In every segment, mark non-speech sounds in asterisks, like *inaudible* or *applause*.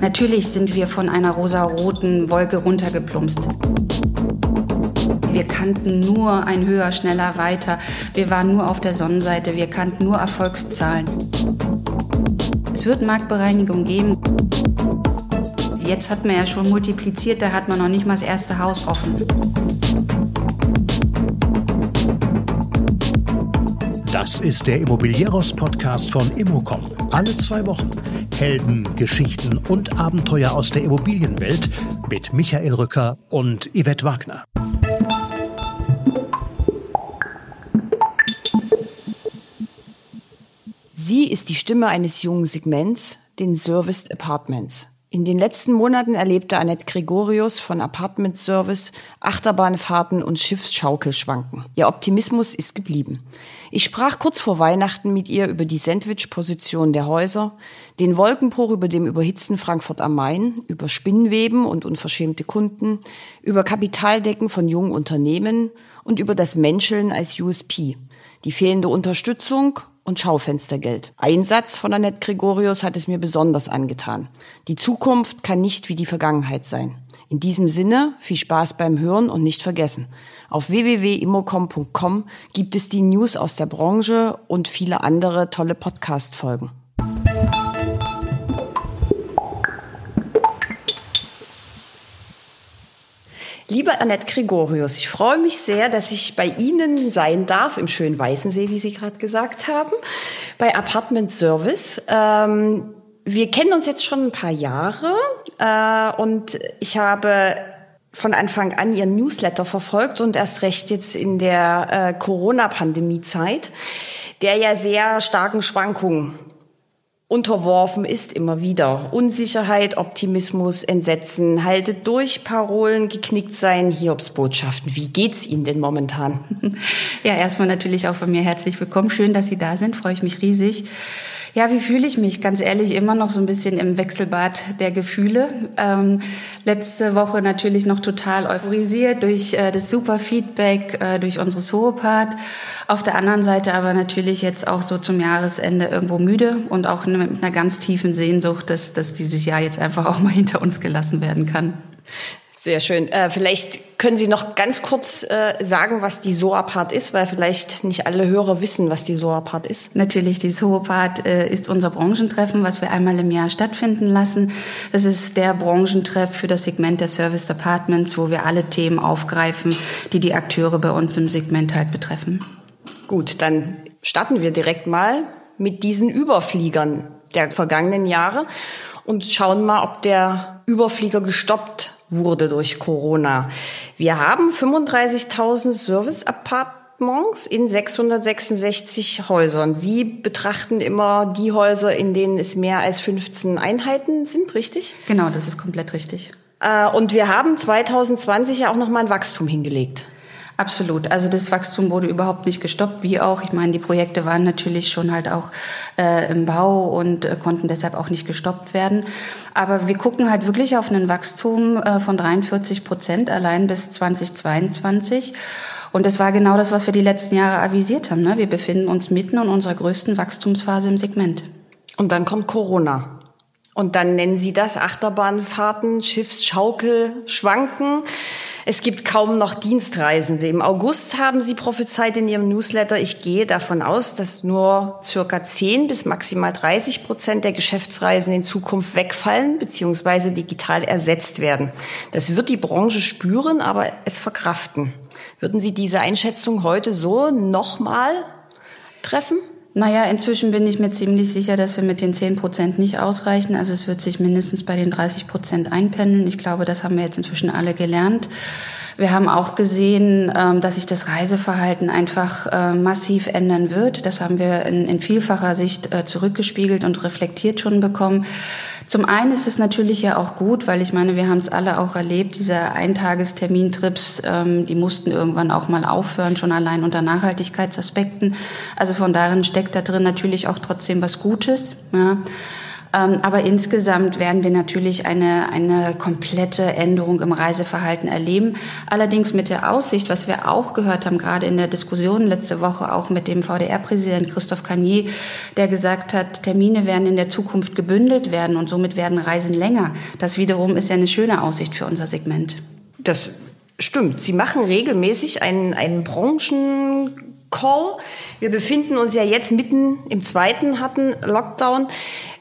Natürlich sind wir von einer rosaroten Wolke runtergeplumpst. Wir kannten nur ein höher, schneller, weiter. Wir waren nur auf der Sonnenseite. Wir kannten nur Erfolgszahlen. Es wird Marktbereinigung geben. Jetzt hat man ja schon multipliziert, da hat man noch nicht mal das erste Haus offen. Das ist der Immobilieros-Podcast von Immocom. Alle zwei Wochen Helden, Geschichten und Abenteuer aus der Immobilienwelt mit Michael Rücker und Yvette Wagner. Sie ist die Stimme eines jungen Segments, den Serviced Apartments. In den letzten Monaten erlebte Annette Gregorius von Apartment Service Achterbahnfahrten und Schiffsschaukelschwanken. Ihr Optimismus ist geblieben. Ich sprach kurz vor Weihnachten mit ihr über die Sandwich-Position der Häuser, den Wolkenbruch über dem überhitzten Frankfurt am Main, über Spinnweben und unverschämte Kunden, über Kapitaldecken von jungen Unternehmen und über das Menscheln als USP, die fehlende Unterstützung und Schaufenstergeld. Ein Satz von Annette Gregorius hat es mir besonders angetan. Die Zukunft kann nicht wie die Vergangenheit sein. In diesem Sinne viel Spaß beim Hören und nicht vergessen. Auf www.immocom.com gibt es die News aus der Branche und viele andere tolle Podcast-Folgen. Liebe Annette Gregorius, ich freue mich sehr, dass ich bei Ihnen sein darf, im schönen Weißensee, wie Sie gerade gesagt haben, bei Apartment Service. Ähm, wir kennen uns jetzt schon ein paar Jahre äh, und ich habe von Anfang an Ihren Newsletter verfolgt und erst recht jetzt in der äh, Corona-Pandemie-Zeit, der ja sehr starken Schwankungen unterworfen ist immer wieder. Unsicherheit, Optimismus, Entsetzen, haltet durch, Parolen, geknickt sein, Hiobsbotschaften. Wie geht's Ihnen denn momentan? *laughs* Ja, erstmal natürlich auch von mir herzlich willkommen. Schön, dass Sie da sind. Freue ich mich riesig. Ja, wie fühle ich mich? Ganz ehrlich, immer noch so ein bisschen im Wechselbad der Gefühle. Ähm, letzte Woche natürlich noch total euphorisiert durch äh, das super Feedback, äh, durch unsere Soopart. Auf der anderen Seite aber natürlich jetzt auch so zum Jahresende irgendwo müde und auch mit einer ganz tiefen Sehnsucht, dass, dass dieses Jahr jetzt einfach auch mal hinter uns gelassen werden kann. Sehr schön. Äh, vielleicht können Sie noch ganz kurz äh, sagen, was die Soapart ist, weil vielleicht nicht alle Hörer wissen, was die Soapart ist. Natürlich, die Soapart äh, ist unser Branchentreffen, was wir einmal im Jahr stattfinden lassen. Das ist der Branchentreff für das Segment der Service Departments, wo wir alle Themen aufgreifen, die die Akteure bei uns im Segment halt betreffen. Gut, dann starten wir direkt mal mit diesen Überfliegern der vergangenen Jahre und schauen mal, ob der Überflieger gestoppt wurde durch Corona. Wir haben 35.000 Service-Appartements in 666 Häusern. Sie betrachten immer die Häuser, in denen es mehr als 15 Einheiten sind, richtig? Genau, das ist komplett richtig. Äh, und wir haben 2020 ja auch noch mal ein Wachstum hingelegt. Absolut. Also das Wachstum wurde überhaupt nicht gestoppt, wie auch. Ich meine, die Projekte waren natürlich schon halt auch äh, im Bau und äh, konnten deshalb auch nicht gestoppt werden. Aber wir gucken halt wirklich auf einen Wachstum äh, von 43 Prozent allein bis 2022. Und das war genau das, was wir die letzten Jahre avisiert haben. Ne? Wir befinden uns mitten in unserer größten Wachstumsphase im Segment. Und dann kommt Corona. Und dann nennen Sie das Achterbahnfahrten, Schiffsschaukel, Schwanken. Es gibt kaum noch Dienstreisende. Im August haben Sie prophezeit in Ihrem Newsletter, ich gehe davon aus, dass nur circa 10 bis maximal 30 Prozent der Geschäftsreisen in Zukunft wegfallen bzw. digital ersetzt werden. Das wird die Branche spüren, aber es verkraften. Würden Sie diese Einschätzung heute so nochmal treffen? Naja, inzwischen bin ich mir ziemlich sicher, dass wir mit den 10 Prozent nicht ausreichen. Also es wird sich mindestens bei den 30 Prozent einpendeln. Ich glaube, das haben wir jetzt inzwischen alle gelernt. Wir haben auch gesehen, ähm, dass sich das Reiseverhalten einfach äh, massiv ändern wird. Das haben wir in, vielfacher Sicht äh, zurückgespiegelt und reflektiert schon bekommen. Zum einen ist es natürlich ja auch gut, weil ich meine, wir haben es alle auch erlebt, diese Eintagestermintrips, ähm, die mussten irgendwann auch mal aufhören, schon allein unter Nachhaltigkeitsaspekten. Also von darin steckt da drin natürlich auch trotzdem was Gutes. Ja. Ähm, aber insgesamt werden wir natürlich eine, eine komplette Änderung im Reiseverhalten erleben. Allerdings mit der Aussicht, was wir auch gehört haben, gerade in der Diskussion letzte Woche auch mit dem VDR-Präsident Christoph Cagnier, der gesagt hat, Termine werden in der Zukunft gebündelt werden und somit werden Reisen länger. Das wiederum ist ja eine schöne Aussicht für unser Segment. Das stimmt. Sie machen regelmäßig einen, einen Branchen Call. Wir befinden uns ja jetzt mitten im zweiten harten Lockdown.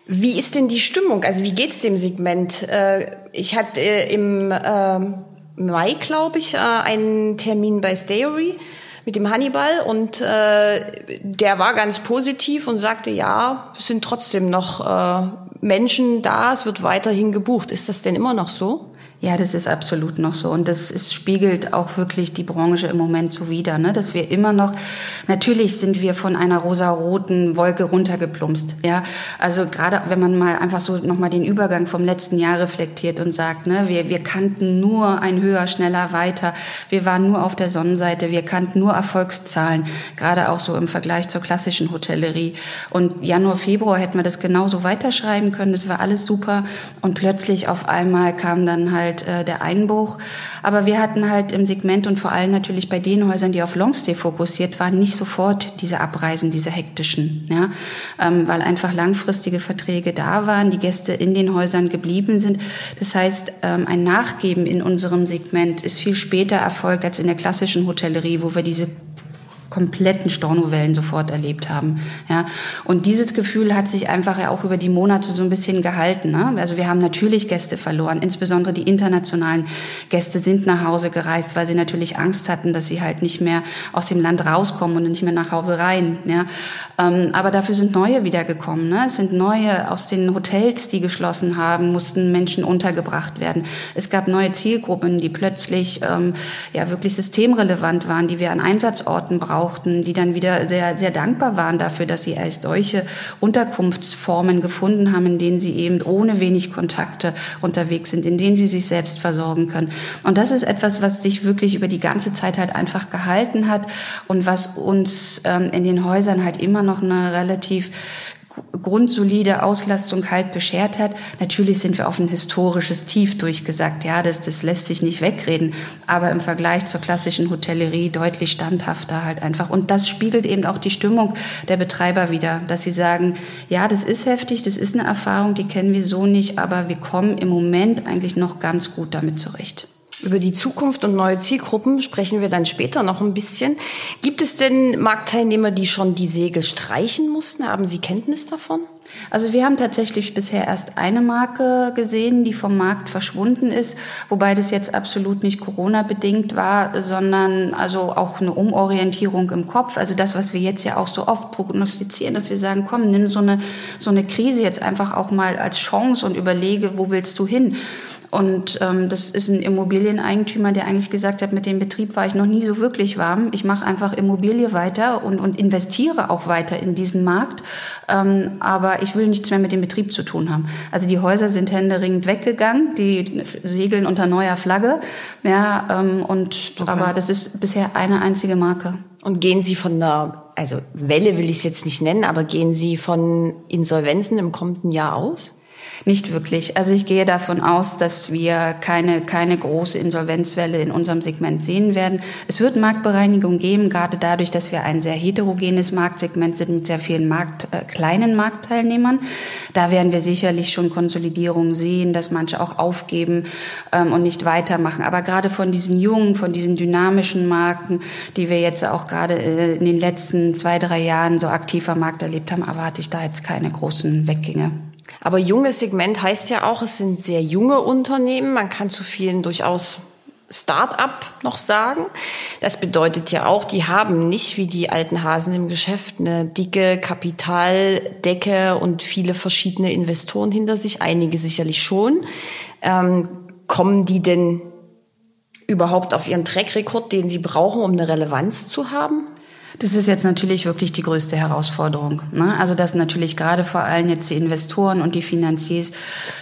Wie ist denn die Stimmung? Also wie geht's dem Segment? Äh, ich hatte äh, im ähm, Mai, glaube ich, äh, einen Termin bei Stayory mit dem Hannibal und der war ganz positiv und sagte, ja, es sind trotzdem noch Menschen da, es wird weiterhin gebucht. Ist das denn immer noch so? Ja, das ist absolut noch so. Und das ist, spiegelt auch wirklich die Branche im Moment so wider, ne? dass wir immer noch, natürlich sind wir von einer rosa-roten Wolke runtergeplumpst. Ja? Also gerade wenn man mal einfach so nochmal den Übergang vom letzten Jahr reflektiert und sagt, ne, wir, wir kannten nur ein höher, schneller, weiter. Wir waren nur auf der Sonnenseite. Wir kannten nur Erfolgszahlen, gerade auch so im Vergleich zur klassischen Hotellerie. Und Januar, Februar hätten wir das genauso weiterschreiben können. Das war alles super. Und plötzlich auf einmal kam dann halt halt äh, der Einbruch. Aber wir hatten halt im Segment und vor allem natürlich bei den Häusern, die auf Longstay fokussiert waren, nicht sofort diese Abreisen, diese hektischen, ja, ähm, weil einfach langfristige Verträge da waren, die Gäste in den Häusern geblieben sind. Das heißt, ähm, ein Nachgeben in unserem Segment ist viel später erfolgt als in der klassischen Hotellerie, wo wir diese kompletten Stornowellen sofort erlebt haben. Ja. Und dieses Gefühl hat sich einfach ja auch über die Monate so ein bisschen gehalten. Ne? Also wir haben natürlich Gäste verloren, insbesondere die internationalen Gäste sind nach Hause gereist, weil sie natürlich Angst hatten, dass sie halt nicht mehr aus dem Land rauskommen und nicht mehr nach Hause rein. Ja. Ähm, aber dafür sind neue wiedergekommen. Ne? Es sind neue aus den Hotels, die geschlossen haben, mussten Menschen untergebracht werden. Es gab neue Zielgruppen, die plötzlich ähm, ja wirklich systemrelevant waren, die wir an Einsatzorten brauchen brauchten, die dann wieder sehr, sehr dankbar waren dafür, dass sie als solche Unterkunftsformen gefunden haben, in denen sie eben ohne wenig Kontakte unterwegs sind, in denen sie sich selbst versorgen können. Und das ist etwas, was sich wirklich über die ganze Zeit halt einfach gehalten hat und was uns ähm, in den Häusern halt immer noch eine relativ grundsolide Auslastung halt beschert hat. Natürlich sind wir auf ein historisches Tief durchgesagt. Ja, das, das lässt sich nicht wegreden. Aber im Vergleich zur klassischen Hotellerie deutlich standhafter halt einfach. Und das spiegelt eben auch die Stimmung der Betreiber wieder, dass sie sagen, ja, das ist heftig, das ist eine Erfahrung, die kennen wir so nicht, aber wir kommen im Moment eigentlich noch ganz gut damit zurecht. Über die Zukunft und neue Zielgruppen sprechen wir dann später noch ein bisschen. Gibt es denn Marktteilnehmer, die schon die Segel streichen mussten? Haben Sie Kenntnis davon? Also wir haben tatsächlich bisher erst eine Marke gesehen, die vom Markt verschwunden ist, wobei das jetzt absolut nicht Corona-bedingt war, sondern also auch eine Umorientierung im Kopf. Also das, was wir jetzt ja auch so oft prognostizieren, dass wir sagen, komm, nimm so eine, so eine Krise jetzt einfach auch mal als Chance und überlege, wo willst du hin? Und ähm, das ist ein Immobilieneigentümer, der eigentlich gesagt hat, mit dem Betrieb war ich noch nie so wirklich warm. Ich mache einfach Immobilie weiter und, und investiere auch weiter in diesen Markt. Ähm, aber ich will nichts mehr mit dem Betrieb zu tun haben. Also die Häuser sind händeringend weggegangen, die segeln unter neuer Flagge. Ja, ähm, und okay. aber das ist bisher eine einzige Marke. Und gehen Sie von der, also Welle will ich es jetzt nicht nennen, aber gehen Sie von Insolvenzen im kommenden Jahr aus? Nicht wirklich. Also ich gehe davon aus, dass wir keine, keine große Insolvenzwelle in unserem Segment sehen werden. Es wird Marktbereinigung geben, gerade dadurch, dass wir ein sehr heterogenes Marktsegment sind mit sehr vielen Markt, äh, kleinen Marktteilnehmern. Da werden wir sicherlich schon Konsolidierung sehen, dass manche auch aufgeben ähm, und nicht weitermachen. Aber gerade von diesen jungen, von diesen dynamischen Marken, die wir jetzt auch gerade äh, in den letzten zwei, drei Jahren so aktiv am Markt erlebt haben, erwarte ich da jetzt keine großen Weggänge. Aber junges Segment heißt ja auch, es sind sehr junge Unternehmen. Man kann zu vielen durchaus Start-up noch sagen. Das bedeutet ja auch, die haben nicht wie die alten Hasen im Geschäft eine dicke Kapitaldecke und viele verschiedene Investoren hinter sich. Einige sicherlich schon. Ähm, kommen die denn überhaupt auf ihren Track-Record, den sie brauchen, um eine Relevanz zu haben? Das ist jetzt natürlich wirklich die größte Herausforderung. Ne? Also dass natürlich gerade vor allem jetzt die Investoren und die Finanziers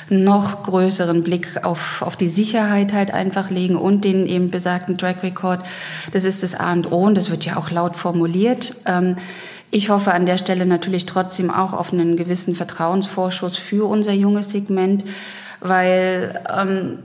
noch größeren Blick auf, auf die Sicherheit halt einfach legen und den eben besagten Track Record. Das ist das A und O und das wird ja auch laut formuliert. Ähm, Ich hoffe an der Stelle natürlich trotzdem auch auf einen gewissen Vertrauensvorschuss für unser junges Segment, weil ähm,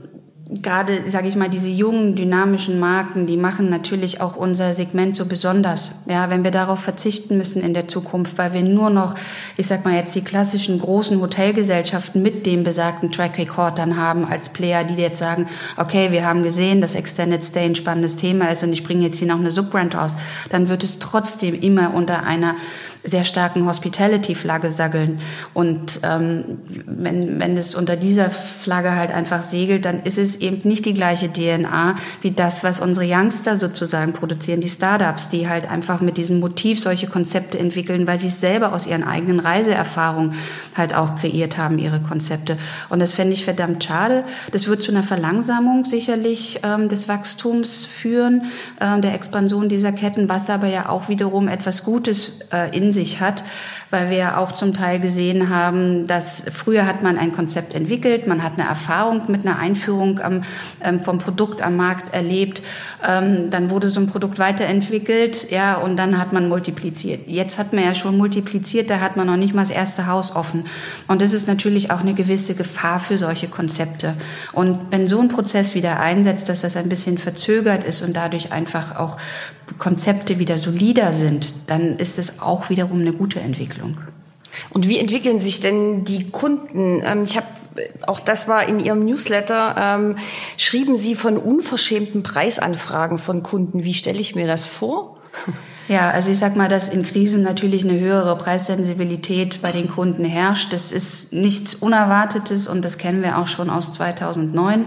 gerade, sage ich mal, diese jungen, dynamischen Marken, die machen natürlich auch unser Segment so besonders. Ja, wenn wir darauf verzichten müssen in der Zukunft, weil wir nur noch, ich sag mal jetzt die klassischen großen Hotelgesellschaften mit dem besagten Track Record dann haben als Player, die jetzt sagen, okay, wir haben gesehen, dass Extended Stay ein spannendes Thema ist und ich bringe jetzt hier noch eine Subbrand raus, dann wird es trotzdem immer unter einer sehr starken Hospitality-Flagge saggeln. Und ähm, wenn, wenn es unter dieser Flagge halt einfach segelt, dann ist es eben nicht die gleiche DNA wie das, was unsere Youngster sozusagen produzieren, die Startups, die halt einfach mit diesem Motiv solche Konzepte entwickeln, weil sie es selber aus ihren eigenen Reiseerfahrungen halt auch kreiert haben, ihre Konzepte. Und das fände ich verdammt schade. Das wird zu einer Verlangsamung sicherlich ähm, des Wachstums führen, äh, der Expansion dieser Ketten, was aber ja auch wiederum etwas Gutes äh, in sich hat, weil wir auch zum Teil gesehen haben, dass früher hat man ein Konzept entwickelt, man hat eine Erfahrung mit einer Einführung am, ähm, vom Produkt am Markt erlebt, ähm, dann wurde so ein Produkt weiterentwickelt, ja, und dann hat man multipliziert. Jetzt hat man ja schon multipliziert, da hat man noch nicht mal das erste Haus offen. Und das ist natürlich auch eine gewisse Gefahr für solche Konzepte. Und wenn so ein Prozess wieder einsetzt, dass das ein bisschen verzögert ist und dadurch einfach auch Konzepte wieder solider sind, dann ist es auch wiederum eine gute Entwicklung. Und wie entwickeln sich denn die Kunden? Ähm, ich habe auch das war in Ihrem Newsletter, ähm, schrieben Sie von unverschämten Preisanfragen von Kunden. Wie stelle ich mir das vor? Ja, also ich sag mal, dass in Krisen natürlich eine höhere Preissensibilität bei den Kunden herrscht. Das ist nichts Unerwartetes und das kennen wir auch schon aus 2009,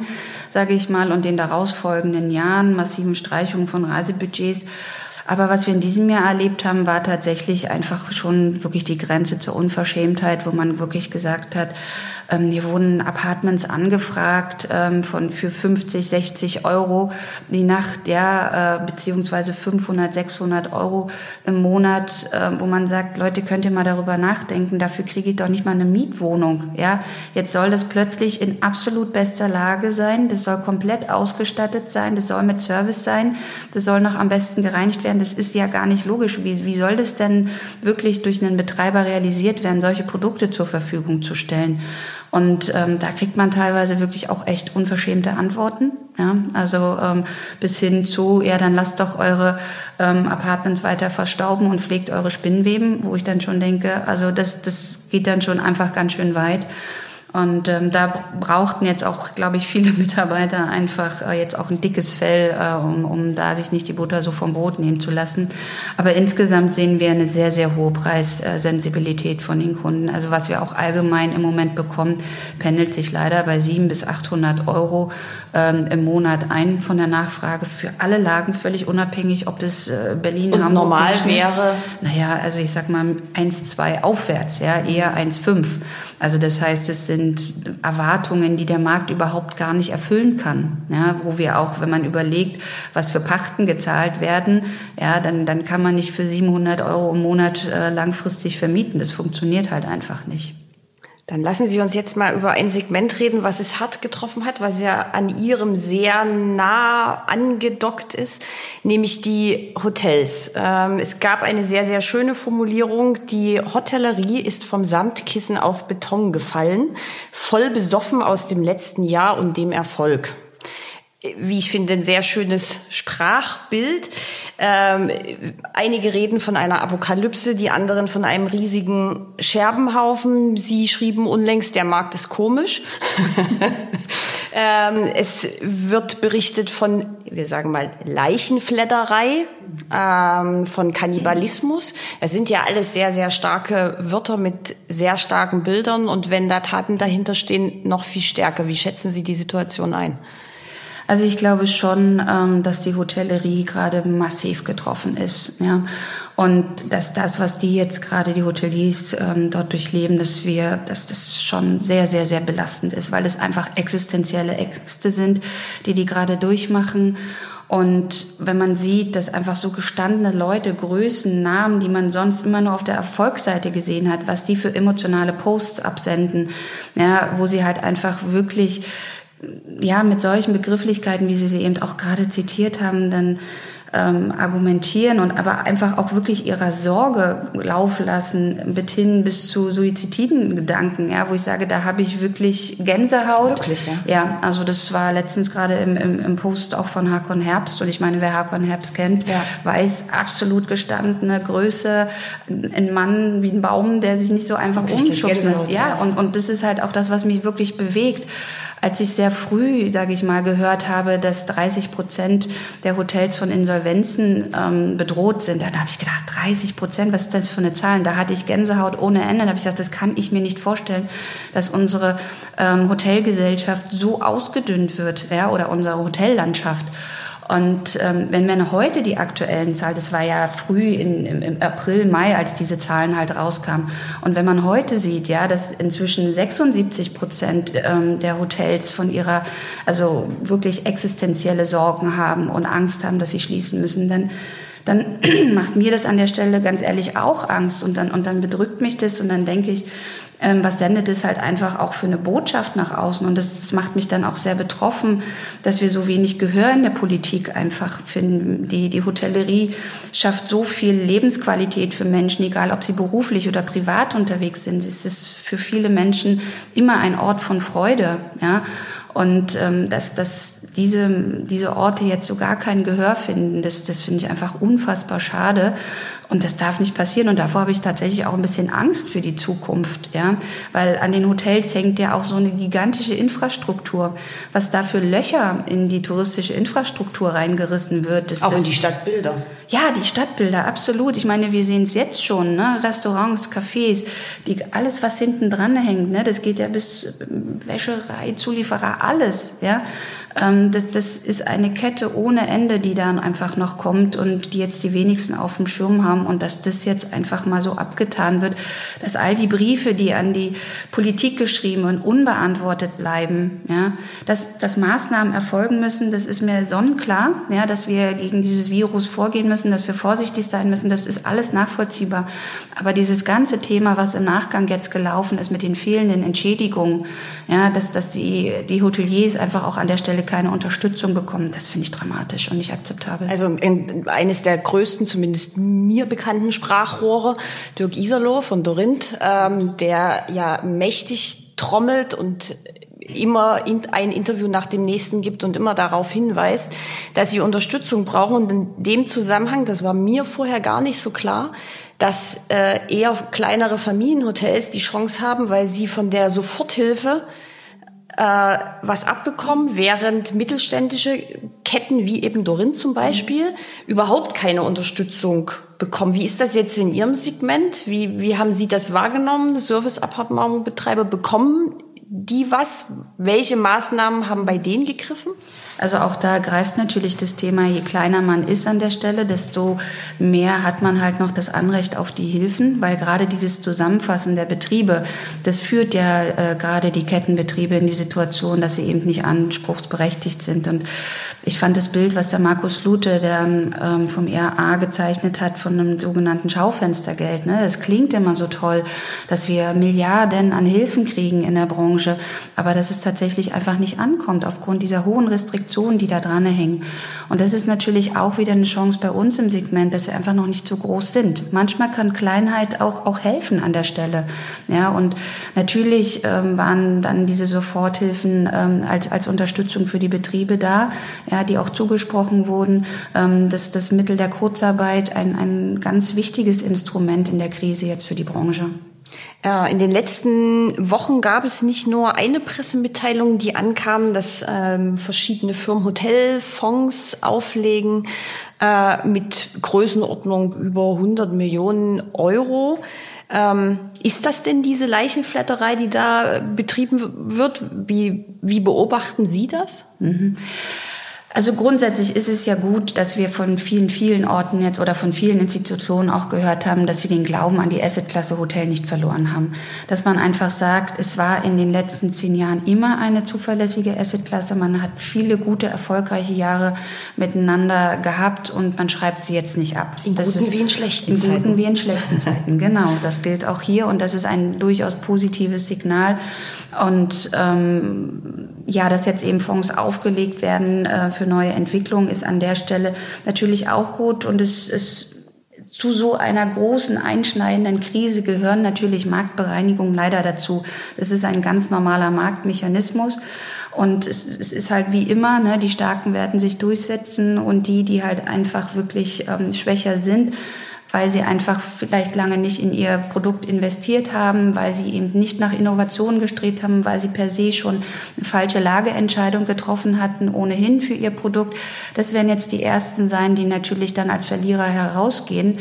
sage ich mal, und den darausfolgenden Jahren, massiven Streichungen von Reisebudgets. Aber was wir in diesem Jahr erlebt haben, war tatsächlich einfach schon wirklich die Grenze zur Unverschämtheit, wo man wirklich gesagt hat, ähm, hier wurden Apartments angefragt ähm, von für 50, 60 Euro die Nacht, ja, äh, beziehungsweise 500, 600 Euro im Monat, äh, wo man sagt, Leute, könnt ihr mal darüber nachdenken, dafür kriege ich doch nicht mal eine Mietwohnung, ja. Jetzt soll das plötzlich in absolut bester Lage sein, das soll komplett ausgestattet sein, das soll mit Service sein, das soll noch am besten gereinigt werden, das ist ja gar nicht logisch. Wie, wie soll das denn wirklich durch einen Betreiber realisiert werden, solche Produkte zur Verfügung zu stellen? Und ähm, da kriegt man teilweise wirklich auch echt unverschämte Antworten. Ja, also ähm, bis hin zu, ja, dann lasst doch eure ähm, Apartments weiter verstauben und pflegt eure Spinnweben, wo ich dann schon denke, also das, das geht dann schon einfach ganz schön weit. Und ähm, da brauchten jetzt auch, glaube ich, viele *laughs* Mitarbeiter einfach äh, jetzt auch ein dickes Fell, äh, um, um da sich nicht die Butter so vom Brot nehmen zu lassen. Aber insgesamt sehen wir eine sehr, sehr hohe Preissensibilität von den Kunden. Also was wir auch allgemein im Moment bekommen, pendelt sich leider bei 700 bis 800 Euro ähm, im Monat ein von der Nachfrage für alle Lagen, völlig unabhängig, ob das äh, Berlin, Und Hamburg normal wäre. Naja, also ich sag mal 1,2 aufwärts, ja, eher 1,5. Also das heißt, es sind Erwartungen, die der Markt überhaupt gar nicht erfüllen kann. Ja, wo wir auch, wenn man überlegt, was für Pachten gezahlt werden, ja, dann, dann kann man nicht für 700 Euro im Monat äh, langfristig vermieten. Das funktioniert halt einfach nicht. Dann lassen Sie uns jetzt mal über ein Segment reden, was es hart getroffen hat, was ja an Ihrem sehr nah angedockt ist, nämlich die Hotels. Ähm, es gab eine sehr, sehr schöne Formulierung. Die Hotellerie ist vom Samtkissen auf Beton gefallen, voll besoffen aus dem letzten Jahr und dem Erfolg wie ich finde, ein sehr schönes Sprachbild. Ähm, einige reden von einer Apokalypse, die anderen von einem riesigen Scherbenhaufen. Sie schrieben unlängst, der Markt ist komisch. *laughs* ähm, es wird berichtet von, wir sagen mal, Leichenfledderei, ähm, von Kannibalismus. Es sind ja alles sehr, sehr starke Wörter mit sehr starken Bildern und wenn da Taten dahinter stehen, noch viel stärker. Wie schätzen Sie die Situation ein? Also ich glaube schon, ähm, dass die Hotellerie gerade massiv getroffen ist. Und dass das, was die jetzt gerade, die Hoteliers, ähm, dort durchleben, dass wir, dass das schon sehr, sehr, sehr belastend ist, weil es einfach existenzielle Ängste sind, die die gerade durchmachen. Und wenn man sieht, dass einfach so gestandene Leute, Größen, Namen, die man sonst immer nur auf der Erfolgsseite gesehen hat, was die für emotionale Posts absenden, ja, wo sie halt einfach wirklich ja, mit solchen Begrifflichkeiten, wie Sie sie eben auch gerade zitiert haben, dann ähm, argumentieren und aber einfach auch wirklich ihrer Sorge laufen lassen, bis hin bis zu suizididen Gedanken, ja, wo ich sage, da habe ich wirklich Gänsehaut. Wirklich, ja? Ja, also das war letztens gerade im, im, im Post auch von Hakon Herbst und ich meine, wer Hakon Herbst kennt, Ja. weiß, absolut gestandene Größe, ein Mann wie ein Baum, der sich nicht so einfach umschubsen lässt. Ja, ja. und, und das ist halt auch das, was mich wirklich bewegt. Als ich sehr früh, sage ich mal, gehört habe, dass 30 Prozent der Hotels von Insolvenzen ähm, bedroht sind, dann habe ich gedacht, 30 Prozent, was ist das für eine Zahl? Da hatte ich Gänsehaut ohne Ende. Dann habe ich gesagt, das kann ich mir nicht vorstellen, dass unsere ähm, Hotelgesellschaft so ausgedünnt wird, ja, oder unsere Hotellandschaft. Und ähm, wenn man heute die aktuellen Zahlen, das war ja früh in, im, im April, Mai, als diese Zahlen halt rauskamen. Und wenn man heute sieht, ja, dass inzwischen 76 Prozent ähm, der Hotels von ihrer, also wirklich existenzielle Sorgen haben und Angst haben, dass sie schließen müssen, dann dann *clears throat* macht mir das an der Stelle ganz ehrlich auch Angst und dann, und dann bedrückt mich das und dann denke ich, ähm, was sendet es halt einfach auch für eine Botschaft nach außen und das, das macht mich dann auch sehr betroffen, dass wir so wenig Gehör in der Politik einfach finden. Die, die Hotellerie schafft so viel Lebensqualität für Menschen, egal ob sie beruflich oder privat unterwegs sind. Es ist für viele Menschen immer ein Ort von Freude, ja. Und ähm, dass, dass diese, diese Orte jetzt so gar kein Gehör finden, das, das finde ich einfach unfassbar schade. Und das darf nicht passieren. Und davor habe ich tatsächlich auch ein bisschen Angst für die Zukunft, ja. Weil an den Hotels hängt ja auch so eine gigantische Infrastruktur. Was da für Löcher in die touristische Infrastruktur reingerissen wird. Das, Auch das, in die Stadtbilder. ja, die Stadtbilder, absolut. Ich meine, wir sehen es jetzt schon, ne? Restaurants, Cafés, die, alles, was hinten dran hängt, ne? das geht ja bis ähm, Wäscherei, Zulieferer, alles. Ja? Ähm, das, das ist eine Kette ohne Ende, die dann einfach noch kommt und die jetzt die wenigsten auf dem Schirm haben und dass das jetzt einfach mal so abgetan wird, dass all die Briefe, die an die Politik geschrieben und unbeantwortet bleiben, ja? dass, dass Maßnahmen erfolgen müssen, das ist mir sonnenklar, ja? dass wir gegen dieses Virus vorgehen müssen, dass wir vorsichtig sein müssen, das ist alles nachvollziehbar. Aber dieses ganze Thema, was im Nachgang jetzt gelaufen ist mit den fehlenden Entschädigungen, ja, dass, dass die, die Hoteliers einfach auch an der Stelle keine Unterstützung bekommen, das finde ich dramatisch und nicht akzeptabel. Also in, eines der größten, zumindest mir bekannten Sprachrohre, Dirk Iserloh von Dorinth, ähm, der ja mächtig trommelt und immer in, ein Interview nach dem nächsten gibt und immer darauf hinweist, dass sie Unterstützung brauchen. Und in dem Zusammenhang, das war mir vorher gar nicht so klar, dass äh, eher kleinere Familienhotels die Chance haben, weil sie von der Soforthilfe äh, was abbekommen, während mittelständische Ketten wie eben Dorin zum Beispiel überhaupt keine Unterstützung bekommen. Wie ist das jetzt in Ihrem Segment? Wie, wie haben Sie das wahrgenommen? Service-Appartementbetreiber bekommen die was? Welche Maßnahmen haben bei denen gegriffen? Also auch da greift natürlich das Thema, je kleiner man ist an der Stelle, desto mehr hat man halt noch das Anrecht auf die Hilfen, weil gerade dieses Zusammenfassen der Betriebe, das führt ja äh, gerade die Kettenbetriebe in die Situation, dass sie eben nicht anspruchsberechtigt sind. Und ich fand das Bild, was der Markus Lute, der ähm, vom RA gezeichnet hat, von einem sogenannten Schaufenstergeld, ne? das klingt immer so toll, dass wir Milliarden an Hilfen kriegen in der Branche, aber dass es tatsächlich einfach nicht ankommt aufgrund dieser hohen Restriktionen Restriktionen, die da dran hängen. Und das ist natürlich auch wieder eine Chance bei uns im Segment, dass wir einfach noch nicht so groß sind. Manchmal kann Kleinheit auch, auch helfen an der Stelle. Ja, und natürlich ähm, waren dann diese Soforthilfen ähm, als, als Unterstützung für die Betriebe da, ja, die auch zugesprochen wurden. Ähm, das, das Mittel der Kurzarbeit ein, ein ganz wichtiges Instrument in der Krise jetzt für die Branche. Ja, in den letzten Wochen gab es nicht nur eine Pressemitteilung, die ankam, dass ähm, verschiedene Firmen Hotelfonds auflegen äh, mit Größenordnung über 100 Millionen Euro. Ähm, ist das denn diese Leichenflatterei, die da betrieben wird? Wie, wie beobachten Sie das? Mhm. Also grundsätzlich ist es ja gut, dass wir von vielen, vielen Orten jetzt oder von vielen Institutionen auch gehört haben, dass sie den Glauben an die Assetklasse Hotel nicht verloren haben. Dass man einfach sagt, es war in den letzten zehn Jahren immer eine zuverlässige Assetklasse. Man hat viele gute, erfolgreiche Jahre miteinander gehabt und man schreibt sie jetzt nicht ab. In das guten ist, wie in schlechten in Zeiten. In guten wie in schlechten Zeiten, genau. Das gilt auch hier und das ist ein durchaus positives Signal. Und ähm, ja, dass jetzt eben Fonds aufgelegt werden äh, für neue Entwicklungen ist an der Stelle natürlich auch gut und es ist zu so einer großen einschneidenden Krise gehören natürlich Marktbereinigungen leider dazu. Das ist ein ganz normaler Marktmechanismus. Und es, es ist halt wie immer, ne, die Starken werden sich durchsetzen und die, die halt einfach wirklich ähm, schwächer sind, weil sie einfach vielleicht lange nicht in ihr Produkt investiert haben, weil sie eben nicht nach Innovationen gestrebt haben, weil sie per se schon eine falsche Lageentscheidung getroffen hatten, ohnehin für ihr Produkt. Das werden jetzt die ersten sein, die natürlich dann als Verlierer herausgehen.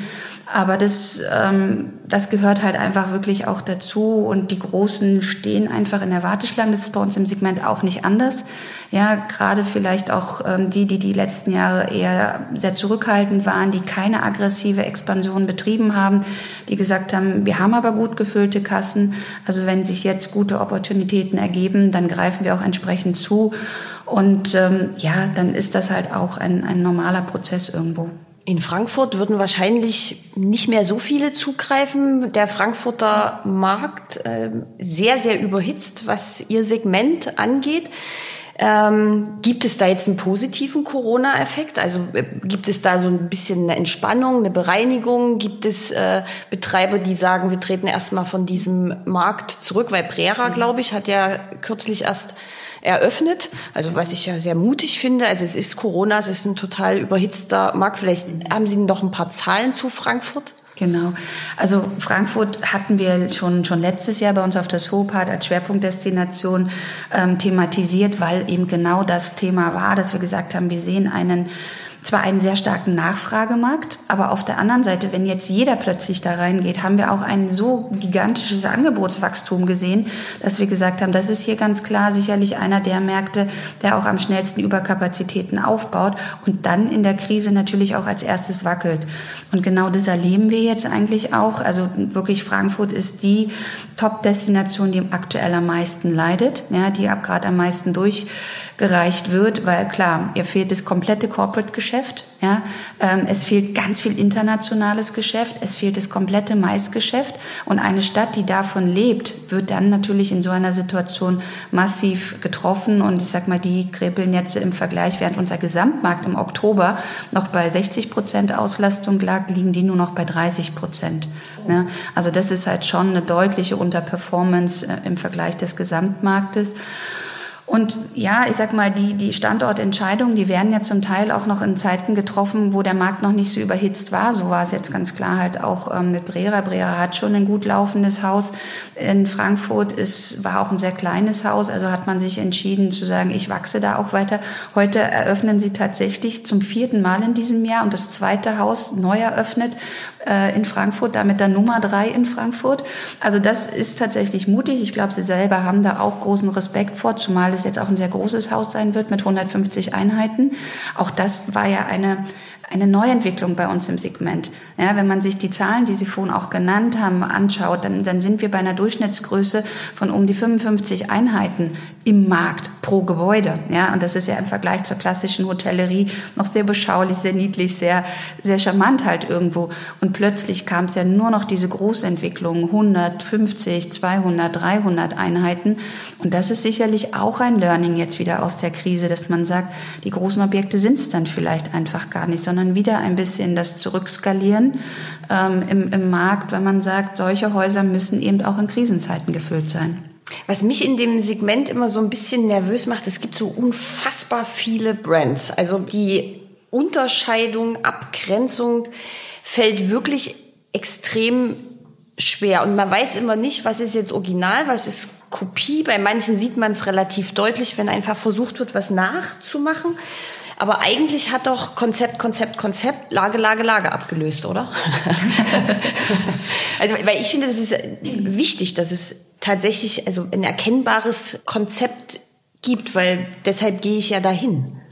Aber das, ähm, das gehört halt einfach wirklich auch dazu. Und die Großen stehen einfach in der Warteschlange. Das ist bei uns im Segment auch nicht anders. Ja, gerade vielleicht auch ähm, die, die die letzten Jahre eher sehr zurückhaltend waren, die keine aggressive Expansion betrieben haben, die gesagt haben, wir haben aber gut gefüllte Kassen. Also wenn sich jetzt gute Opportunitäten ergeben, dann greifen wir auch entsprechend zu. Und ähm, ja, dann ist das halt auch ein, ein normaler Prozess irgendwo. In Frankfurt würden wahrscheinlich nicht mehr so viele zugreifen. Der Frankfurter Markt äh, sehr, sehr überhitzt, was ihr Segment angeht. Ähm, gibt es da jetzt einen positiven Corona-Effekt? Also äh, gibt es da so ein bisschen eine Entspannung, eine Bereinigung? Gibt es äh, Betreiber, die sagen, wir treten erstmal von diesem Markt zurück? Weil Brera, glaube ich, hat ja kürzlich erst eröffnet. Also was ich ja sehr mutig finde. Also es ist Corona, es ist ein total überhitzter Markt. Vielleicht haben Sie noch ein paar Zahlen zu Frankfurt? Genau. Also Frankfurt hatten wir schon, schon letztes Jahr bei uns auf der Soapart als Schwerpunktdestination ähm, thematisiert, weil eben genau das Thema war, dass wir gesagt haben, wir sehen einen zwar einen sehr starken Nachfragemarkt, aber auf der anderen Seite, wenn jetzt jeder plötzlich da reingeht, haben wir auch ein so gigantisches Angebotswachstum gesehen, dass wir gesagt haben, das ist hier ganz klar sicherlich einer der Märkte, der auch am schnellsten Überkapazitäten aufbaut und dann in der Krise natürlich auch als erstes wackelt. Und genau das erleben wir jetzt eigentlich auch. Also wirklich Frankfurt ist die Top-Destination, die aktuell am meisten leidet, ja, die ab gerade am meisten durch gereicht wird, weil klar, ihr fehlt das komplette Corporate-Geschäft, ja, ähm, es fehlt ganz viel internationales Geschäft, es fehlt das komplette Maisgeschäft und eine Stadt, die davon lebt, wird dann natürlich in so einer Situation massiv getroffen und ich sag mal, die kribbeln jetzt im Vergleich, während unser Gesamtmarkt im Oktober noch bei 60 Prozent Auslastung lag, liegen die nur noch bei 30 Prozent. Ne? Also das ist halt schon eine deutliche Unterperformance äh, im Vergleich des Gesamtmarktes. Und ja, ich sag mal, die, die Standortentscheidungen, die werden ja zum Teil auch noch in Zeiten getroffen, wo der Markt noch nicht so überhitzt war. So war es jetzt ganz klar halt auch ähm, mit Brera. Brera hat schon ein gut laufendes Haus. In Frankfurt ist, war auch ein sehr kleines Haus. Also hat man sich entschieden zu sagen, ich wachse da auch weiter. Heute eröffnen sie tatsächlich zum vierten Mal in diesem Jahr und das zweite Haus neu eröffnet äh, in Frankfurt, damit der Nummer drei in Frankfurt. Also das ist tatsächlich mutig. Ich glaube, sie selber haben da auch großen Respekt vor, zumal es jetzt auch ein sehr großes Haus sein wird mit 150 Einheiten. Auch das war ja eine eine Neuentwicklung bei uns im Segment. Ja, wenn man sich die Zahlen, die Sie vorhin auch genannt haben, anschaut, dann, dann sind wir bei einer Durchschnittsgröße von um die 55 Einheiten im Markt pro Gebäude. Ja, und das ist ja im Vergleich zur klassischen Hotellerie noch sehr beschaulich, sehr niedlich, sehr, sehr charmant halt irgendwo. Und plötzlich kam es ja nur noch diese Großentwicklung, 150, 200, 300 Einheiten. Und das ist sicherlich auch ein Learning jetzt wieder aus der Krise, dass man sagt, die großen Objekte sind es dann vielleicht einfach gar nicht, sondern sondern wieder ein bisschen das Zurückskalieren ähm, im, im Markt, wenn man sagt, solche Häuser müssen eben auch in Krisenzeiten gefüllt sein. Was mich in dem Segment immer so ein bisschen nervös macht, es gibt so unfassbar viele Brands. Also die Unterscheidung, Abgrenzung fällt wirklich extrem schwer. Und man weiß immer nicht, was ist jetzt Original, was ist Kopie. Bei manchen sieht man es relativ deutlich, wenn einfach versucht wird, was nachzumachen. Aber eigentlich hat doch Konzept, Konzept, Konzept Lage, Lage, Lage abgelöst, oder? *laughs* also, weil ich finde, das ist wichtig, dass es tatsächlich also ein erkennbares Konzept gibt, weil deshalb gehe ich ja dahin.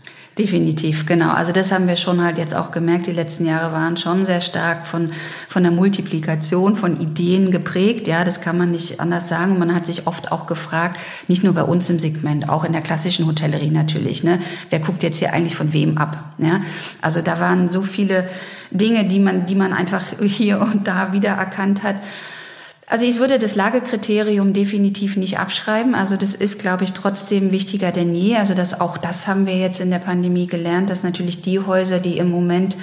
Definitiv, genau. Also das haben wir schon halt jetzt auch gemerkt. Die letzten Jahre waren schon sehr stark von, von der Multiplikation von Ideen geprägt. Ja, das kann man nicht anders sagen. Man hat sich oft auch gefragt, nicht nur bei uns im Segment, auch in der klassischen Hotellerie natürlich, ne? Wer guckt jetzt hier eigentlich von wem ab? Ja, also da waren so viele Dinge, die man, die man einfach hier und da wieder erkannt hat. Also ich würde das Lagekriterium definitiv nicht abschreiben. Also das ist, glaube ich, trotzdem wichtiger denn je. Also das auch das haben wir jetzt in der Pandemie gelernt, dass natürlich die Häuser, die im Moment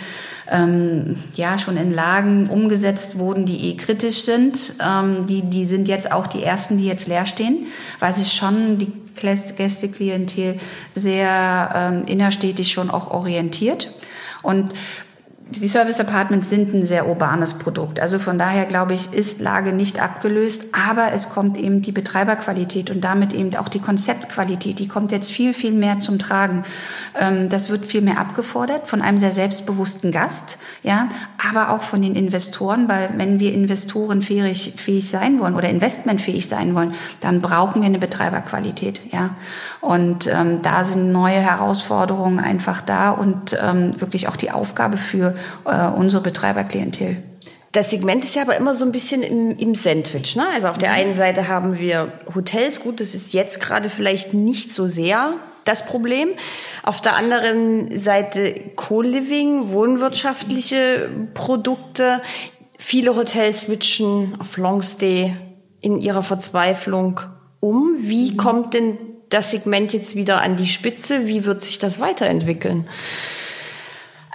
ähm, ja schon in Lagen umgesetzt wurden, die eh kritisch sind, ähm, die die sind jetzt auch die ersten, die jetzt leer stehen, weil sich schon die Gästeklientel sehr ähm, innerstädtisch schon auch orientiert. Und die Service Apartments sind ein sehr urbanes Produkt. Also von daher glaube ich, ist Lage nicht abgelöst, aber es kommt eben die Betreiberqualität und damit eben auch die Konzeptqualität, die kommt jetzt viel, viel mehr zum Tragen. Ähm, das wird viel mehr abgefordert von einem sehr selbstbewussten Gast, ja, aber auch von den Investoren, weil wenn wir Investoren fähig, fähig sein wollen oder investmentfähig sein wollen, dann brauchen wir eine Betreiberqualität, ja. Und ähm, da sind neue Herausforderungen einfach da und ähm, wirklich auch die Aufgabe für äh, unsere Betreiberklientel. Das Segment ist ja aber immer so ein bisschen im, im Sandwich. Ne? Also auf der mhm. einen Seite haben wir Hotels, gut, das ist jetzt gerade vielleicht nicht so sehr das Problem. Auf der anderen Seite Co-Living, wohnwirtschaftliche Produkte. Viele Hotels switchen auf Longstay in ihrer Verzweiflung um. Wie mhm. kommt denn das Segment jetzt wieder an die Spitze? Wie wird sich das weiterentwickeln?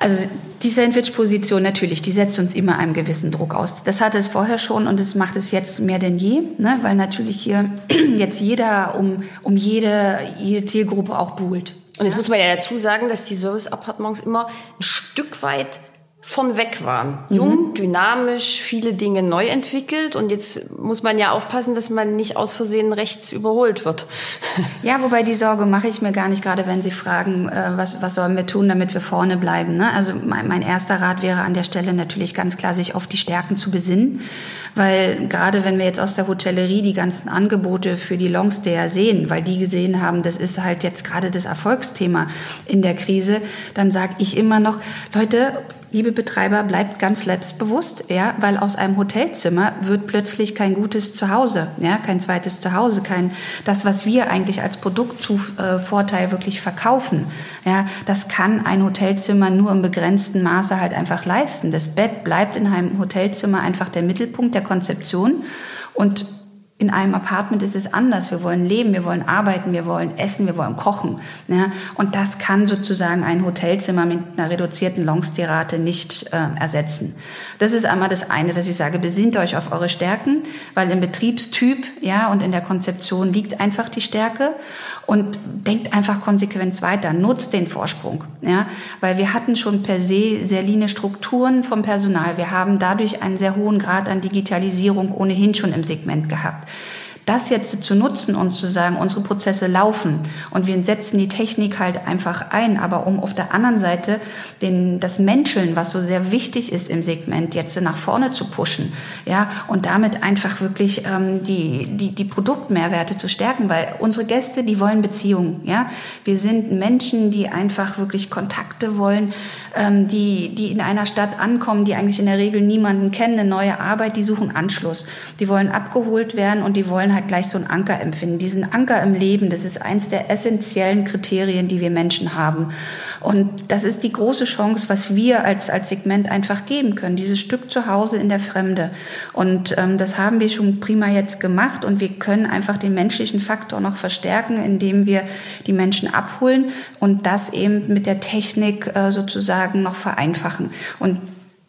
Also die Sandwich-Position natürlich, die setzt uns immer einem gewissen Druck aus. Das hatte es vorher schon und es macht es jetzt mehr denn je, ne? weil natürlich hier *clears throat* jetzt jeder um, um jede, jede Zielgruppe auch buhlt. Und jetzt muss man ja dazu sagen, dass die Service-Appartements immer ein Stück weit von weg waren. Mhm. Jung, dynamisch, viele Dinge neu entwickelt und jetzt muss man ja aufpassen, dass man nicht aus Versehen rechts überholt wird. *laughs* Ja, wobei die Sorge mache ich mir gar nicht, gerade wenn Sie fragen, äh, was, was sollen wir tun, damit wir vorne bleiben. Ne? Also mein, mein erster Rat wäre an der Stelle natürlich ganz klar, sich auf die Stärken zu besinnen, weil gerade wenn wir jetzt aus der Hotellerie die ganzen Angebote für die Longstayer sehen, weil die gesehen haben, das ist halt jetzt gerade das Erfolgsthema in der Krise, dann sage ich immer noch, Leute, liebe Betreiber, bleibt ganz selbstbewusst, ja, weil aus einem Hotelzimmer wird plötzlich kein gutes Zuhause, ja, kein zweites Zuhause, kein, das, was wir eigentlich als Produktvorteil wirklich verkaufen, ja, das kann ein Hotelzimmer nur im begrenzten Maße halt einfach leisten. Das Bett bleibt in einem Hotelzimmer einfach der Mittelpunkt der Konzeption und in einem Apartment ist es anders. Wir wollen leben, wir wollen arbeiten, wir wollen essen, wir wollen kochen. Ja? Und das kann sozusagen ein Hotelzimmer mit einer reduzierten Longstay-Rate nicht äh, ersetzen. Das ist einmal das eine, dass ich sage, besinnt euch auf eure Stärken, weil im Betriebstyp ja, und in der Konzeption liegt einfach die Stärke und denkt einfach konsequent weiter, nutzt den Vorsprung. Ja? Weil wir hatten schon per se sehr line Strukturen vom Personal. Wir haben dadurch einen sehr hohen Grad an Digitalisierung ohnehin schon im Segment gehabt. Das jetzt zu nutzen und zu sagen, unsere Prozesse laufen und wir setzen die Technik halt einfach ein, aber um auf der anderen Seite den, das Menscheln, was so sehr wichtig ist im Segment, jetzt nach vorne zu pushen, ja, und damit einfach wirklich ähm, die, die, die Produktmehrwerte zu stärken, weil unsere Gäste, die wollen Beziehungen, ja. Wir sind Menschen, die einfach wirklich Kontakte wollen, ähm, die, die in einer Stadt ankommen, die eigentlich in der Regel niemanden kennen, eine neue Arbeit, die suchen Anschluss. Die wollen abgeholt werden und die wollen halt gleich so einen Anker empfinden. Diesen Anker im Leben, das ist eins der essentiellen Kriterien, die wir Menschen haben. Und das ist die große Chance, was wir als, als Segment einfach geben können. Dieses Stück zu Hause in der Fremde. Und ähm, das haben wir schon prima jetzt gemacht und wir können einfach den menschlichen Faktor noch verstärken, indem wir die Menschen abholen und das eben mit der Technik äh, sozusagen sozusagen noch vereinfachen. Und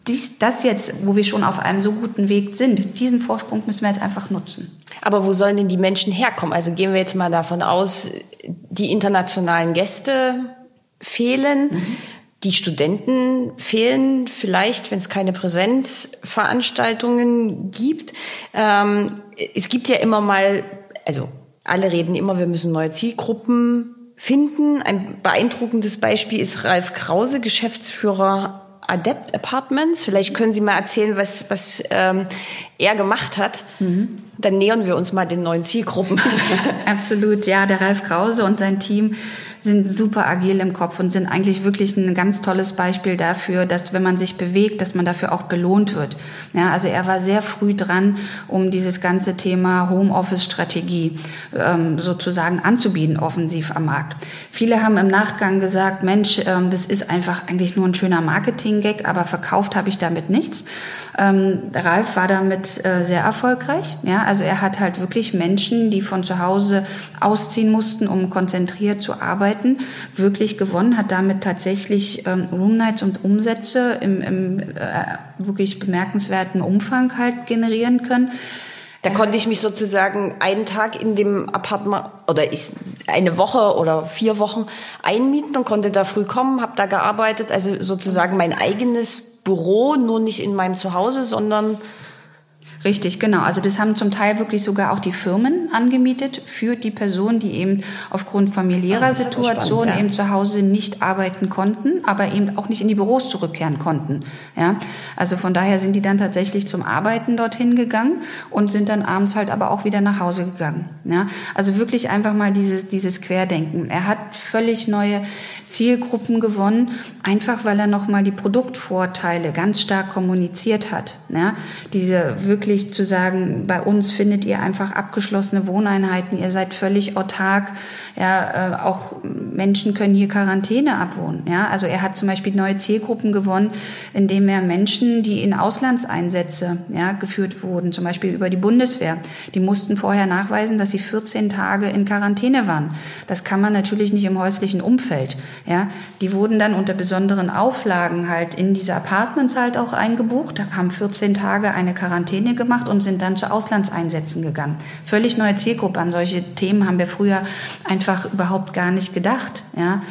dies, das jetzt, wo wir schon auf einem so guten Weg sind, diesen Vorsprung müssen wir jetzt einfach nutzen. Aber wo sollen denn die Menschen herkommen? Also gehen wir jetzt mal davon aus, die internationalen Gäste fehlen. Mhm. Die Studenten fehlen vielleicht, wenn es keine Präsenzveranstaltungen gibt. Ähm, es gibt ja immer mal, also alle reden immer, wir müssen neue Zielgruppen finden. Ein beeindruckendes Beispiel ist Ralf Krause, Geschäftsführer Adept Apartments. Vielleicht können Sie mal erzählen, was, was ähm, er gemacht hat. Mhm. Dann nähern wir uns mal den neuen Zielgruppen. *laughs* Absolut, ja. Der Ralf Krause und sein Team sind super agil im Kopf und sind eigentlich wirklich ein ganz tolles Beispiel dafür, dass wenn man sich bewegt, dass man dafür auch belohnt wird. Ja, also er war sehr früh dran, um dieses ganze Thema Homeoffice-Strategie ähm, sozusagen anzubieten, offensiv am Markt. Viele haben im Nachgang gesagt, Mensch, ähm, das ist einfach eigentlich nur ein schöner Marketing-Gag, aber verkauft habe ich damit nichts. Ähm, Ralf war damit äh, sehr erfolgreich. Ja, also er hat halt wirklich Menschen, die von zu Hause ausziehen mussten, um konzentriert zu arbeiten, wirklich gewonnen, hat damit tatsächlich ähm, Room Nights und Umsätze im, im äh, wirklich bemerkenswerten Umfang halt generieren können. Da konnte ich mich sozusagen einen Tag in dem Apartment oder ich, eine Woche oder vier Wochen einmieten und konnte da früh kommen, habe da gearbeitet, also sozusagen mein eigenes Büro, nur nicht in meinem Zuhause, sondern Richtig, genau. Also das haben zum Teil wirklich sogar auch die Firmen angemietet für die Personen, die eben aufgrund familiärer ah, Situation spannend, ja. eben zu Hause nicht arbeiten konnten, aber eben auch nicht in die Büros zurückkehren konnten. Ja, also von daher sind die dann tatsächlich zum Arbeiten dorthin gegangen und sind dann abends halt aber auch wieder nach Hause gegangen. Ja, also wirklich einfach mal dieses dieses Querdenken. Er hat völlig neue Zielgruppen gewonnen, einfach weil er noch mal die Produktvorteile ganz stark kommuniziert hat. Ja, diese wirklich wirklich zu sagen, bei uns findet ihr einfach abgeschlossene Wohneinheiten, ihr seid völlig autark, ja, äh, auch Menschen können hier Quarantäne abwohnen, ja. Also er hat zum Beispiel neue Zielgruppen gewonnen, indem er Menschen, die in Auslandseinsätze, ja, geführt wurden, zum Beispiel über die Bundeswehr, die mussten vorher nachweisen, dass sie 14 Tage in Quarantäne waren. Das kann man natürlich nicht im häuslichen Umfeld, ja. Die wurden dann unter besonderen Auflagen halt in diese Apartments halt auch eingebucht, haben 14 Tage eine Quarantäne gemacht und sind dann zu Auslandseinsätzen gegangen. Völlig neue Zielgruppe. An solche Themen haben wir früher einfach überhaupt gar nicht gedacht. Ja.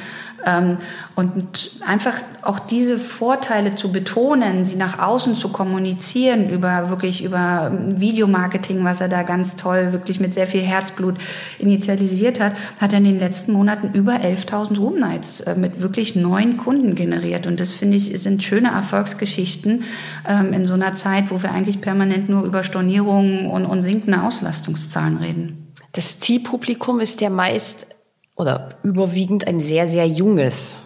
Ähm, und einfach auch diese Vorteile zu betonen, sie nach außen zu kommunizieren über wirklich über Videomarketing, was er da ganz toll, wirklich mit sehr viel Herzblut initialisiert hat, hat er in den letzten Monaten über 11.000 Room Nights äh, mit wirklich neuen Kunden generiert. Und das finde ich sind schöne Erfolgsgeschichten ähm, in so einer Zeit, wo wir eigentlich permanent nur über Stornierungen und, und sinkende Auslastungszahlen reden. Das Zielpublikum ist ja meist oder überwiegend ein sehr, sehr junges.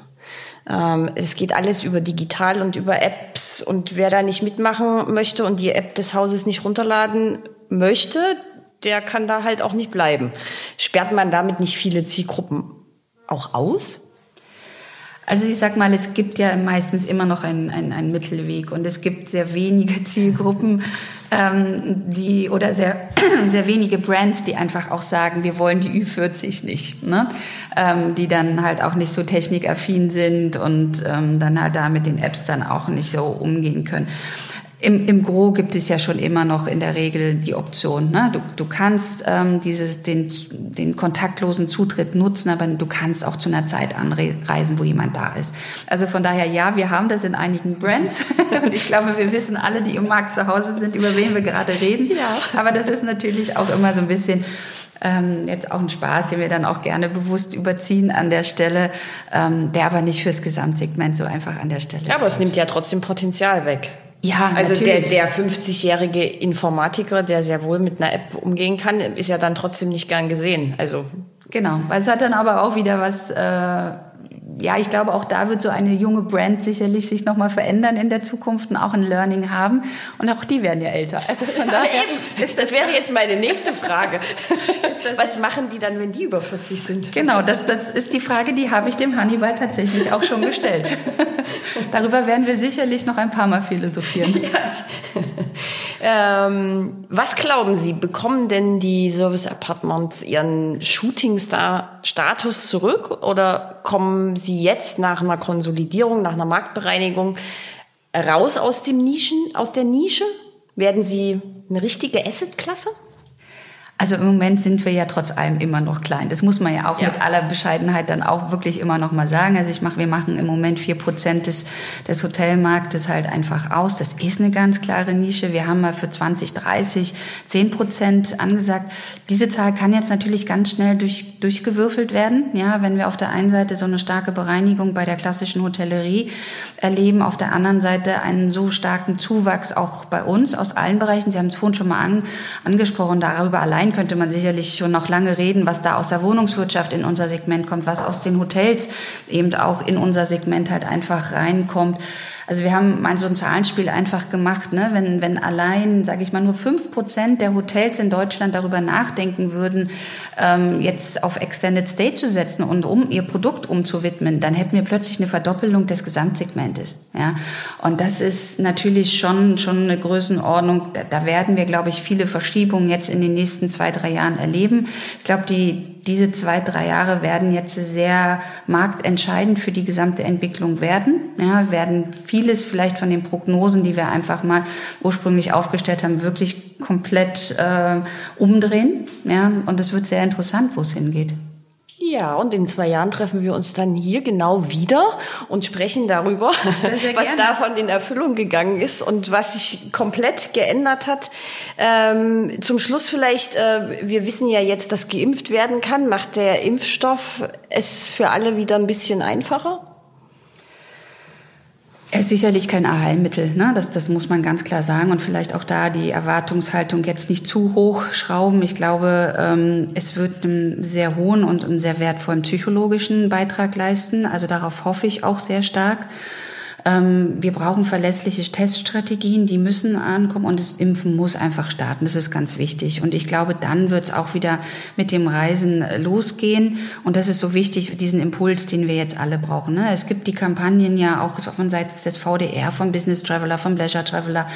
Ähm, es geht alles über digital und über Apps und wer da nicht mitmachen möchte und die App des Hauses nicht runterladen möchte, der kann da halt auch nicht bleiben. Sperrt man damit nicht viele Zielgruppen auch aus? Also ich sag mal, es gibt ja meistens immer noch einen, einen, einen Mittelweg und es gibt sehr wenige *laughs* Zielgruppen, ähm, die oder sehr *clears throat* sehr wenige Brands, die einfach auch sagen, wir wollen die Ü40 nicht, ne? ähm, die dann halt auch nicht so technikaffin sind und ähm, dann halt da mit den Apps dann auch nicht so umgehen können. Im, Im Gro gibt es ja schon immer noch in der Regel die Option. Ne? Du, du kannst ähm, dieses, den, den kontaktlosen Zutritt nutzen, aber du kannst auch zu einer Zeit anreisen, wo jemand da ist. Also von daher, ja, wir haben das in einigen Brands. *laughs* Und ich glaube, wir wissen alle, die im Markt zu Hause sind, über wen wir gerade reden. Ja. Aber das ist natürlich auch immer so ein bisschen ähm, jetzt auch ein Spaß, den wir dann auch gerne bewusst überziehen an der Stelle, ähm, der aber nicht fürs Gesamtsegment so einfach an der Stelle. Ja, aber es nimmt ja trotzdem Potenzial weg. Ja, also natürlich. der, der 50-jährige Informatiker, der sehr wohl mit einer App umgehen kann, ist ja dann trotzdem nicht gern gesehen. Also genau, weil es hat dann aber auch wieder was äh, ja, ich glaube, auch da wird so eine junge Brand sicherlich sich nochmal verändern in der Zukunft und auch ein Learning haben. Und auch die werden ja älter. Also von daher ist das wäre jetzt meine nächste Frage. Was machen die dann, wenn die über 40 sind? Genau, das, das ist die Frage, die habe ich dem Hannibal tatsächlich auch schon gestellt. *laughs* Darüber werden wir sicherlich noch ein paar Mal philosophieren. Ja. Ähm, was glauben Sie, bekommen denn die Service Apartments ihren Shootingstar-Status zurück oder kommen Sie jetzt nach einer Konsolidierung, nach einer Marktbereinigung raus aus dem Nischen, aus der Nische? Werden Sie eine richtige Assetklasse? Also im Moment sind wir ja trotz allem immer noch klein. Das muss man ja auch ja. mit aller Bescheidenheit dann auch wirklich immer noch mal sagen. Also ich mache, wir machen im Moment vier Prozent des, des Hotelmarktes halt einfach aus. Das ist eine ganz klare Nische. Wir haben mal für 2030 zehn Prozent angesagt. Diese Zahl kann jetzt natürlich ganz schnell durch, durchgewürfelt werden. Ja, wenn wir auf der einen Seite so eine starke Bereinigung bei der klassischen Hotellerie erleben, auf der anderen Seite einen so starken Zuwachs auch bei uns aus allen Bereichen. Sie haben es vorhin schon mal an, angesprochen, darüber allein allein könnte man sicherlich schon noch lange reden, was da aus der Wohnungswirtschaft in unser Segment kommt, was aus den Hotels eben auch in unser Segment halt einfach reinkommt. Also wir haben mal so ein Zahlenspiel einfach gemacht, ne? wenn, wenn allein, sage ich mal, nur fünf Prozent der Hotels in Deutschland darüber nachdenken würden, ähm, jetzt auf Extended Stay zu setzen und um ihr Produkt umzuwidmen, dann hätten wir plötzlich eine Verdoppelung des Gesamtsegmentes. Ja? Und das ist natürlich schon, schon eine Größenordnung, da, da werden wir, glaube ich, viele Verschiebungen jetzt in den nächsten zwei, drei Jahren erleben. Ich glaube, die, diese zwei, drei Jahre werden jetzt sehr marktentscheidend für die gesamte Entwicklung werden. Ja, werden vieles vielleicht von den Prognosen, die wir einfach mal ursprünglich aufgestellt haben, wirklich komplett äh, umdrehen. Ja, und es wird sehr interessant, wo es hingeht. Ja, und in zwei Jahren treffen wir uns dann hier genau wieder und sprechen darüber, *laughs* was davon in Erfüllung gegangen ist und was sich komplett geändert hat. Ähm, zum Schluss vielleicht, äh, wir wissen ja jetzt, dass geimpft werden kann. Macht der Impfstoff es für alle wieder ein bisschen einfacher? Er ist sicherlich kein Allheilmittel, ne? das, das muss man ganz klar sagen. Und vielleicht auch da die Erwartungshaltung jetzt nicht zu hoch schrauben. Ich glaube, ähm, es wird einen sehr hohen und einen sehr wertvollen psychologischen Beitrag leisten. Also darauf hoffe ich auch sehr stark. Ähm, wir brauchen verlässliche Teststrategien, die müssen ankommen und das Impfen muss einfach starten. Das ist ganz wichtig. Und ich glaube, dann wird es auch wieder mit dem Reisen losgehen. Und das ist so wichtig, diesen Impuls, den wir jetzt alle brauchen. Ne? Es gibt die Kampagnen ja auch von Seiten des VDR, vom Business Traveler, vom Pleasure Traveler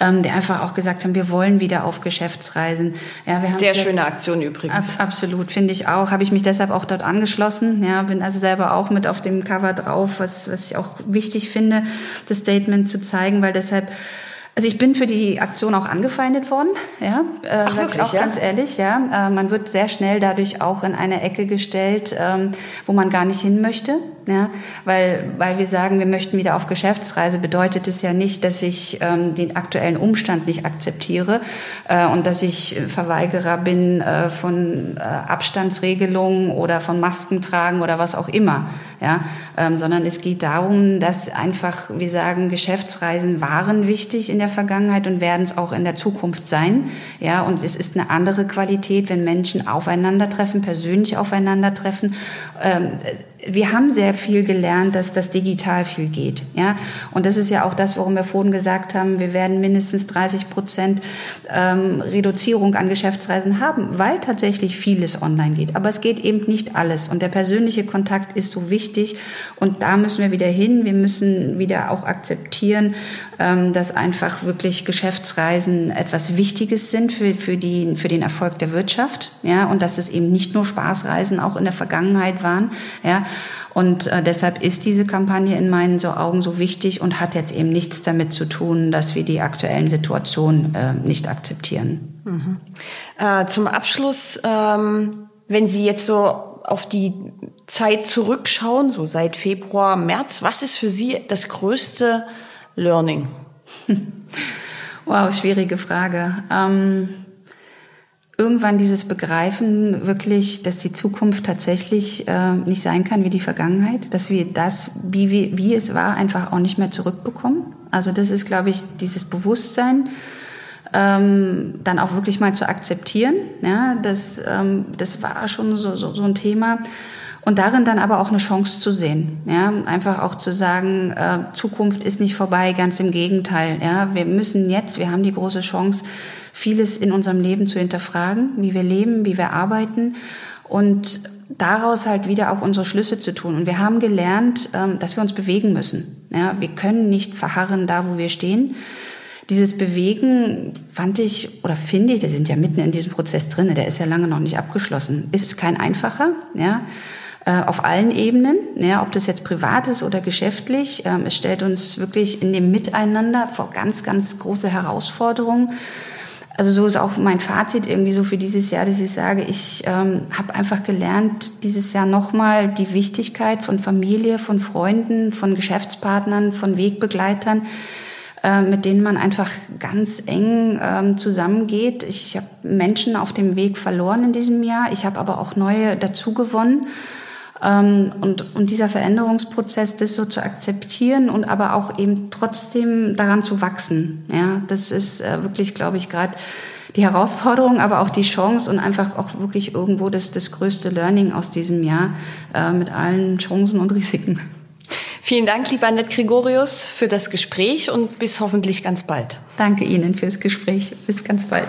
ähm, die einfach auch gesagt haben, wir wollen wieder auf Geschäftsreisen. Ja, wir haben Sehr schöne Aktion übrigens. Ab, absolut, finde ich auch. Habe ich mich deshalb auch dort angeschlossen. Ja, bin also selber auch mit auf dem Cover drauf, was, was ich auch wichtig finde, das Statement zu zeigen, weil deshalb also ich bin für die Aktion auch angefeindet worden, ja, äh, Ach, wirklich, auch ja? ganz ehrlich, ja. Äh, man wird sehr schnell dadurch auch in eine Ecke gestellt, ähm, wo man gar nicht hin möchte, ja, weil weil wir sagen, wir möchten wieder auf Geschäftsreise, bedeutet es ja nicht, dass ich ähm, den aktuellen Umstand nicht akzeptiere äh, und dass ich Verweigerer bin äh, von äh, Abstandsregelungen oder von Masken tragen oder was auch immer, ja, ähm, sondern es geht darum, dass einfach wir sagen, Geschäftsreisen waren wichtig in der der Vergangenheit und werden es auch in der Zukunft sein. Ja, und es ist eine andere Qualität, wenn Menschen aufeinandertreffen, persönlich aufeinandertreffen. Ähm, wir haben sehr viel gelernt, dass das digital viel geht. Ja? Und das ist ja auch das, warum wir vorhin gesagt haben, wir werden mindestens 30 Prozent ähm, Reduzierung an Geschäftsreisen haben, weil tatsächlich vieles online geht. Aber es geht eben nicht alles. Und der persönliche Kontakt ist so wichtig. Und da müssen wir wieder hin. Wir müssen wieder auch akzeptieren, ähm, dass einfach wirklich Geschäftsreisen etwas Wichtiges sind für, für, die, für den Erfolg der Wirtschaft. Ja? Und dass es eben nicht nur Spaßreisen auch in der Vergangenheit waren. Ja? Und äh, deshalb ist diese Kampagne in meinen so Augen so wichtig und hat jetzt eben nichts damit zu tun, dass wir die aktuellen Situationen äh, nicht akzeptieren. Mhm. Äh, zum Abschluss, ähm, wenn Sie jetzt so auf die Zeit zurückschauen, so seit Februar, März, was ist für Sie das größte Learning? *laughs* wow, schwierige Frage. Ähm irgendwann dieses Begreifen wirklich, dass die Zukunft tatsächlich äh, nicht sein kann wie die Vergangenheit, dass wir das, wie, wie, wie es war, einfach auch nicht mehr zurückbekommen. Also das ist, glaube ich, dieses Bewusstsein, ähm, dann auch wirklich mal zu akzeptieren. Ja, das, ähm, das war schon so, so, so ein Thema. Und darin dann aber auch eine Chance zu sehen. Ja, einfach auch zu sagen, äh, Zukunft ist nicht vorbei, ganz im Gegenteil. Ja, wir müssen jetzt, wir haben die große Chance, vieles in unserem Leben zu hinterfragen, wie wir leben, wie wir arbeiten und daraus halt wieder auch unsere Schlüsse zu tun. Und wir haben gelernt, ähm, dass wir uns bewegen müssen. Ja, wir können nicht verharren da, wo wir stehen. Dieses Bewegen fand ich oder finde ich, wir sind ja mitten in diesem Prozess drin, der ist ja lange noch nicht abgeschlossen. Ist kein einfacher, ja, äh, auf allen Ebenen, ja, ob das jetzt privat ist oder geschäftlich. Ähm, es stellt uns wirklich in dem Miteinander vor ganz, ganz große Herausforderungen. Also so ist auch mein Fazit irgendwie so für dieses Jahr, dass ich sage, ich ähm, habe einfach gelernt, dieses Jahr nochmal die Wichtigkeit von Familie, von Freunden, von Geschäftspartnern, von Wegbegleitern, äh, mit denen man einfach ganz eng ähm, zusammengeht. Ich, ich habe Menschen auf dem Weg verloren in diesem Jahr. Ich habe aber auch neue dazu gewonnen. Ähm, und, und dieser Veränderungsprozess, das so zu akzeptieren und aber auch eben trotzdem daran zu wachsen. Ja, das ist äh, wirklich, glaube ich, gerade die Herausforderung, aber auch die Chance und einfach auch wirklich irgendwo das, das größte Learning aus diesem Jahr äh, mit allen Chancen und Risiken. Vielen Dank, lieber Annette Gregorius, für das Gespräch und bis hoffentlich ganz bald. Danke Ihnen fürs Gespräch. Bis ganz bald.